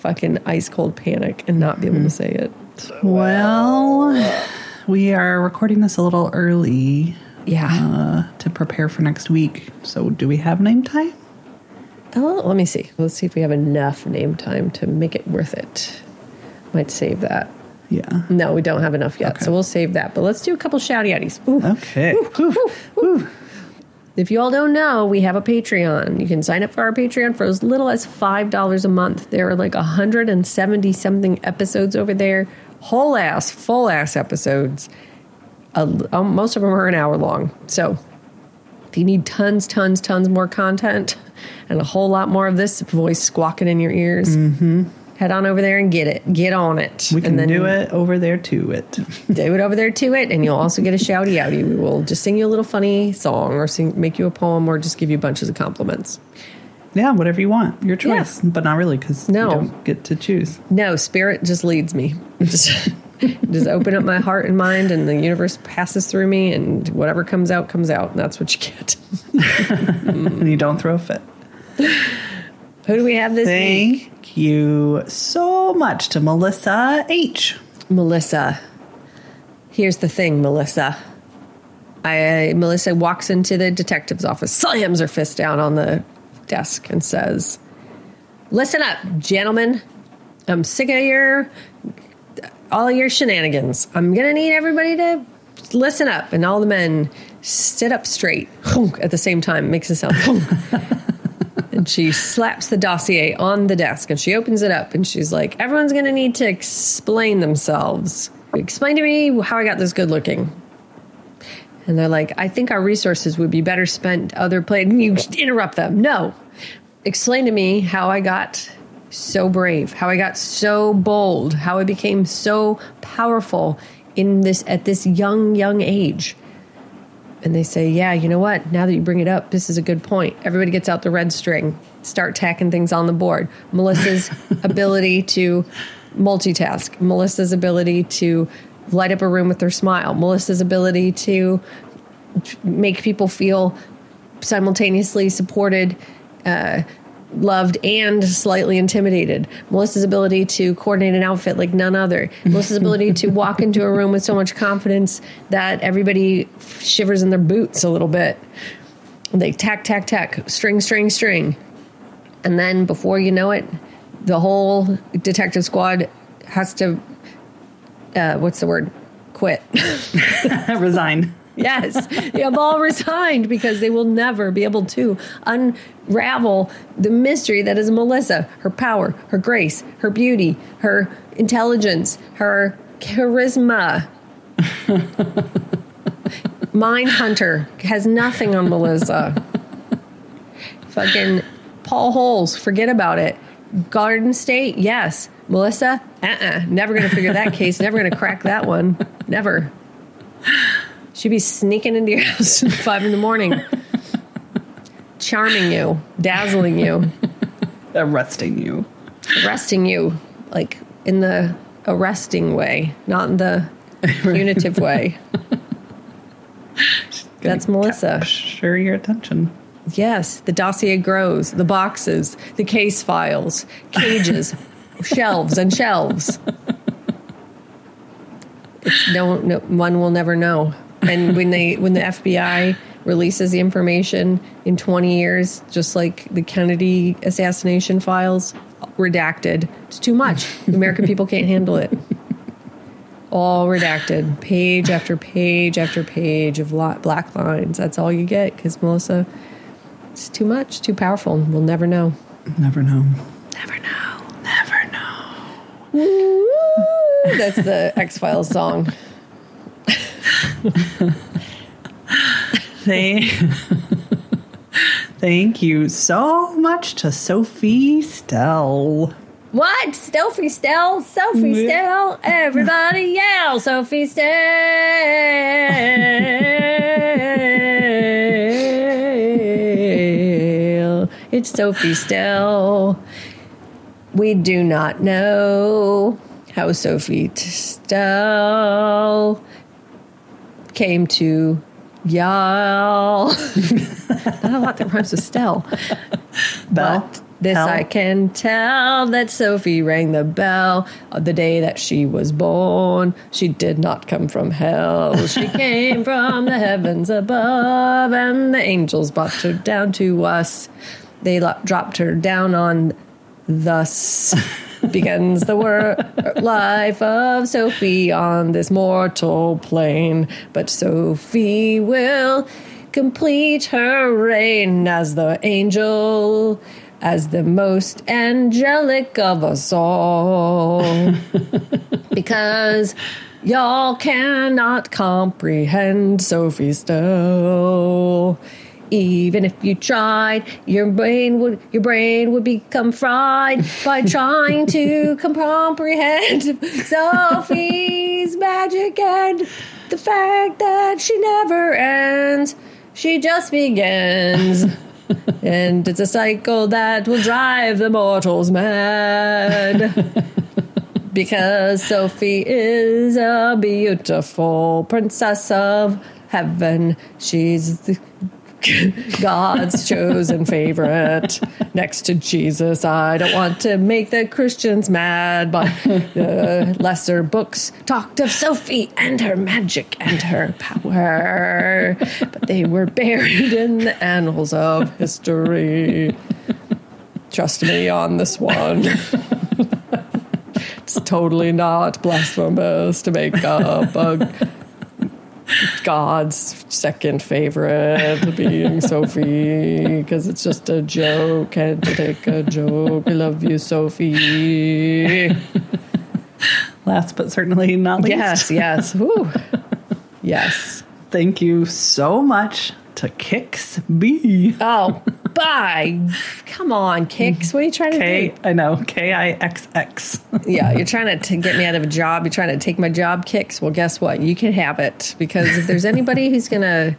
fucking ice cold panic and not be able to hmm. say it. Uh, well, we are recording this a little early Yeah. uh, to prepare for next week. So, do we have name time? Oh, let me see. Let's see if we have enough name time to make it worth it. Might save that. Yeah. No, we don't have enough yet, Okay. so we'll save that. But let's do a couple shouty outies. Ooh. Okay. If you all don't know, we have a Patreon. You can sign up for our Patreon for as little as $5 a month. There are like 170 something episodes over there. Whole ass, full ass episodes. Uh, most of them are an hour long. So if you need tons, tons, tons more content and a whole lot more of this voice squawking in your ears, head on over there and get it. Get on it. We can and do it over there to it. do it over there to it, and you'll also get a shouty outy. We will just sing you a little funny song, or sing, make you a poem, or just give you bunches of compliments. Yeah, whatever you want. Your choice. But not really because No. you don't get to choose. No, spirit just leads me. Just, just open up my heart and mind, and the universe passes through me, and whatever comes out comes out, and that's what you get. And you don't throw a fit. Who do we have this week? Thank you so much to Melissa H. Melissa. Here's the thing, Melissa. I Melissa walks into the detective's office, slams her fist down on the desk, and says, "Listen up, gentlemen. I'm sick of your all your shenanigans. I'm gonna need everybody to listen up." And all the men sit up straight at the same time. Makes it sound. And she slaps the dossier on the desk and she opens it up and she's like, Everyone's going to need to explain themselves. Explain to me how I got this good looking. And they're like, I think our resources would be better spent other places. And you interrupt them. No. Explain to me how I got so brave, how I got so bold, how I became so powerful in this at this young, young age. And they say, Yeah, you know what? Now that you bring it up, this is a good point. Everybody gets out the red string, start tacking things on the board. Melissa's ability to multitask, Melissa's ability to light up a room with her smile, Melissa's ability to make people feel simultaneously supported, uh, loved, and slightly intimidated. Melissa's ability to coordinate an outfit like none other. Melissa's ability to walk into a room with so much confidence that everybody shivers in their boots a little bit. They tack, tack, tack, string, string, string. And then before you know it, the whole detective squad has to, uh, what's the word? Quit. Resign. Yes, they have all resigned because they will never be able to unravel the mystery that is Melissa, her power, her grace, her beauty, her intelligence, her charisma. Mind Hunter has nothing on Melissa. Fucking Paul Holes, forget about it. Garden State, yes. Melissa, uh uh Never gonna figure that case. Never gonna crack that one. Never. She'd be sneaking into your house at five in the morning, charming you, dazzling you, Arresting you. arresting you, like in the arresting way, not in the punitive way. That's Melissa. Sure, your attention. Yes, the dossier grows, the boxes, the case files, cages, shelves and shelves. It's no, no one will never know. And when they when the FBI releases the information in 20 years, just like the Kennedy assassination files, redacted. It's too much. The American people can't handle it. All redacted, page after page after page of lo- black lines. That's all you get because Melissa, it's too much, too powerful. We'll never know. Never know. Never know. Never know. That's the X Files song. Thank, thank you so much to Sophie Stell. What? Sophie Stell? Sophie Stell? Everybody yell! Sophie Stell! It's Sophie Stell. We do not know how Sophie Stell came to y'all. Not a lot that rhymes with Stell. Bell. But this Hell. I can tell that Sophie rang the bell the day that she was born. She did not come from hell. She came from the heavens above, and the angels brought her down to us. They dropped her down on thus begins the life of Sophie on this mortal plane. But Sophie will complete her reign as the angel, as the most angelic of us all. because y'all cannot comprehend Sophie Stowe. Even if you tried, your brain would your brain would become fried by trying to comprehend Sophie's magic and the fact that she never ends. She just begins. and it's a cycle that will drive the mortals mad. because Sophie is a beautiful princess of heaven. She's the God's chosen favorite next to Jesus. I don't want to make the Christians mad, but the lesser books talked of Sophie and her magic and her power, but they were buried in the annals of history. Trust me on this one. it's totally not blasphemous to make up a God's second favorite being Sophie because it's just a joke and to take a joke. I love you, Sophie. Last but certainly not least. Yes, yes. Yes. Thank you so much to Kix B. Oh, bye. Come on, Kicks. What are you trying to K, do? I know, K I X X. Yeah, you're trying to, to get me out of a job. You're trying to take my job, Kicks. Well, guess what? You can have it because if there's anybody who's gonna,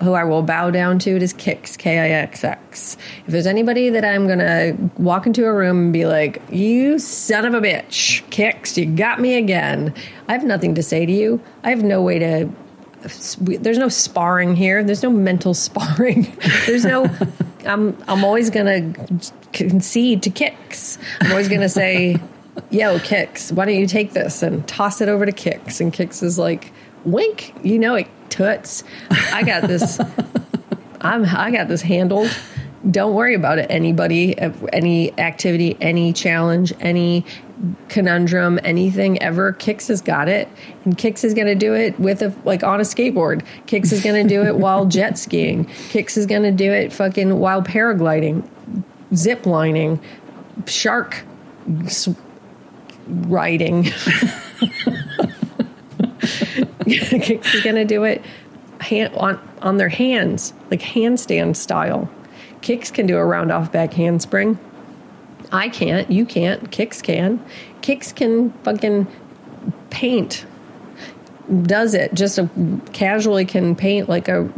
who I will bow down to, it is Kicks. K I X X. If there's anybody that I'm gonna walk into a room and be like, "You son of a bitch, Kicks, you got me again," I have nothing to say to you. I have no way to there's no sparring here. There's no mental sparring. There's no. I'm I'm always gonna concede to kicks. I'm always gonna say, "Yo, kicks, why don't you take this and toss it over to kicks?" And kicks is like, "Wink, you know it, toots. I got this. I'm I got this handled." Don't worry about it. Anybody, any activity, any challenge, any conundrum, anything ever. Kix has got it, and Kix is going to do it with a like on a skateboard. Kix is going to do it while jet skiing. Kix is going to do it fucking while paragliding, zip lining, shark s- riding. Kix is going to do it hand, on on their hands, like handstand style. Kix can do a round off back handspring. I can't. You can't. Kicks can. Kicks can fucking paint. Does it just a, casually can paint like a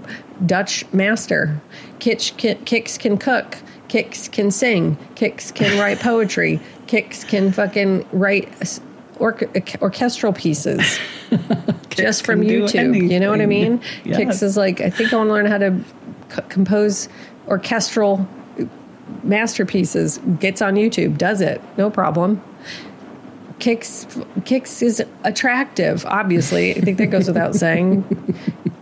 Dutch master. Kitch, can, kicks can cook. Kicks can sing. Kicks can write poetry. Kicks can fucking write or, orchestral pieces just from YouTube. You know what I mean? Yes. Kicks is like I think I want to learn how to c- compose orchestral masterpieces gets on YouTube, does it, no problem. Kicks Kicks is attractive, obviously. I think that goes without saying.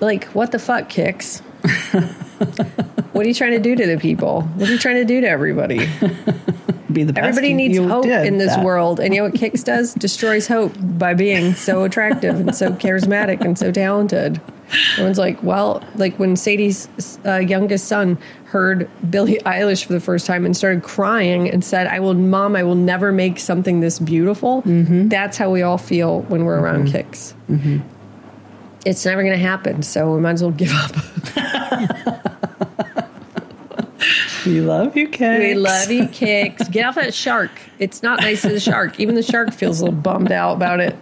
Like, what the fuck, Kicks? what are you trying to do to the people? What are you trying to do to everybody? Be the best Everybody needs hope in this that. world. And you know what Kicks does? Destroys hope by being so attractive and so charismatic and so talented. Everyone's like, well, like when Sadie's uh, youngest son heard Billie Eilish for the first time and started crying and said, I will, mom, I will never make something this beautiful. Mm-hmm. That's how we all feel when we're around Kicks. It's never going to happen. So we might as well give up. We love you, Kix. We love you, Kicks. Get off that shark. It's not nice to the shark. Even the shark feels a little bummed out about it.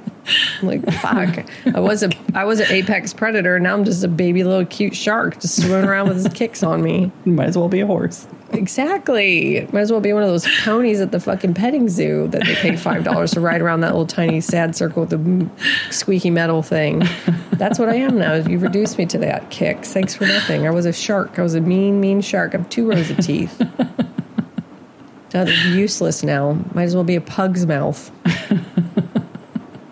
I'm like, fuck. I was a I was an apex predator. And now I'm just a baby little cute shark just swimming around with his kicks on me. Might as well be a horse. Exactly. Might as well be one of those ponies at the fucking petting zoo that they pay five dollars to ride around that little tiny sad circle with the squeaky metal thing. That's what I am now. You've reduced me to that. Kicks. Thanks for nothing. I was a shark. I was a mean, mean shark. I have two rows of teeth. That's useless now. Might as well be a pug's mouth.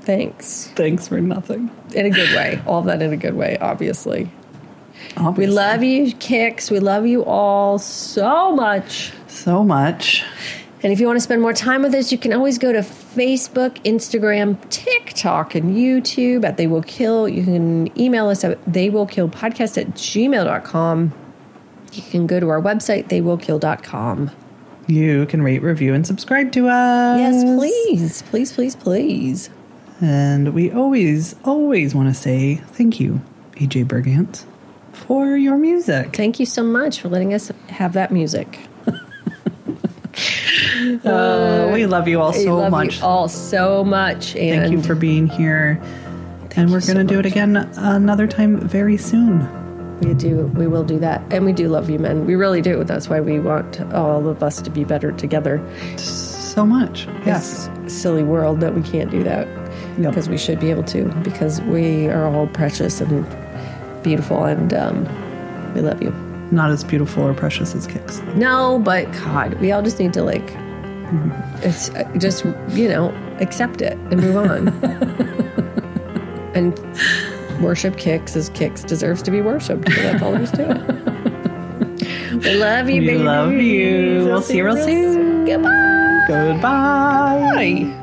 Thanks. Thanks for nothing. In a good way. All that in a good way, obviously. We love you, Kicks. We love you all so much. so much. And if you want to spend more time with us, you can always go to Facebook, Instagram, TikTok, and YouTube at They Will Kill. You can email us at They Will Kill Podcast at gmail.com. You can go to our website, theywillkill.com. You can rate, review, and subscribe to us. Yes, please. Please, please, please. And we always, always want to say thank you, AJ Bergant, for your music. Thank you so much for letting us have that music. Uh, we love you all so love much. you all so much. And Thank you for being here. and we're going to do it again another time very soon. We do. We will do that, and we do love you, men. We really do. That's why we want all of us to be better together. So much. Yes. This silly world that we can't do that Yep. because we should be able to because we are all precious and beautiful, and um, we love you. Not as beautiful or precious as Kicks. No, but God, we all just need to like, it's uh, just you know accept it and move on, and worship Kicks as Kicks deserves to be worshipped. So that's all there is to it. We love you, We baby. love you. We'll see you real soon. Goodbye. Goodbye. Bye.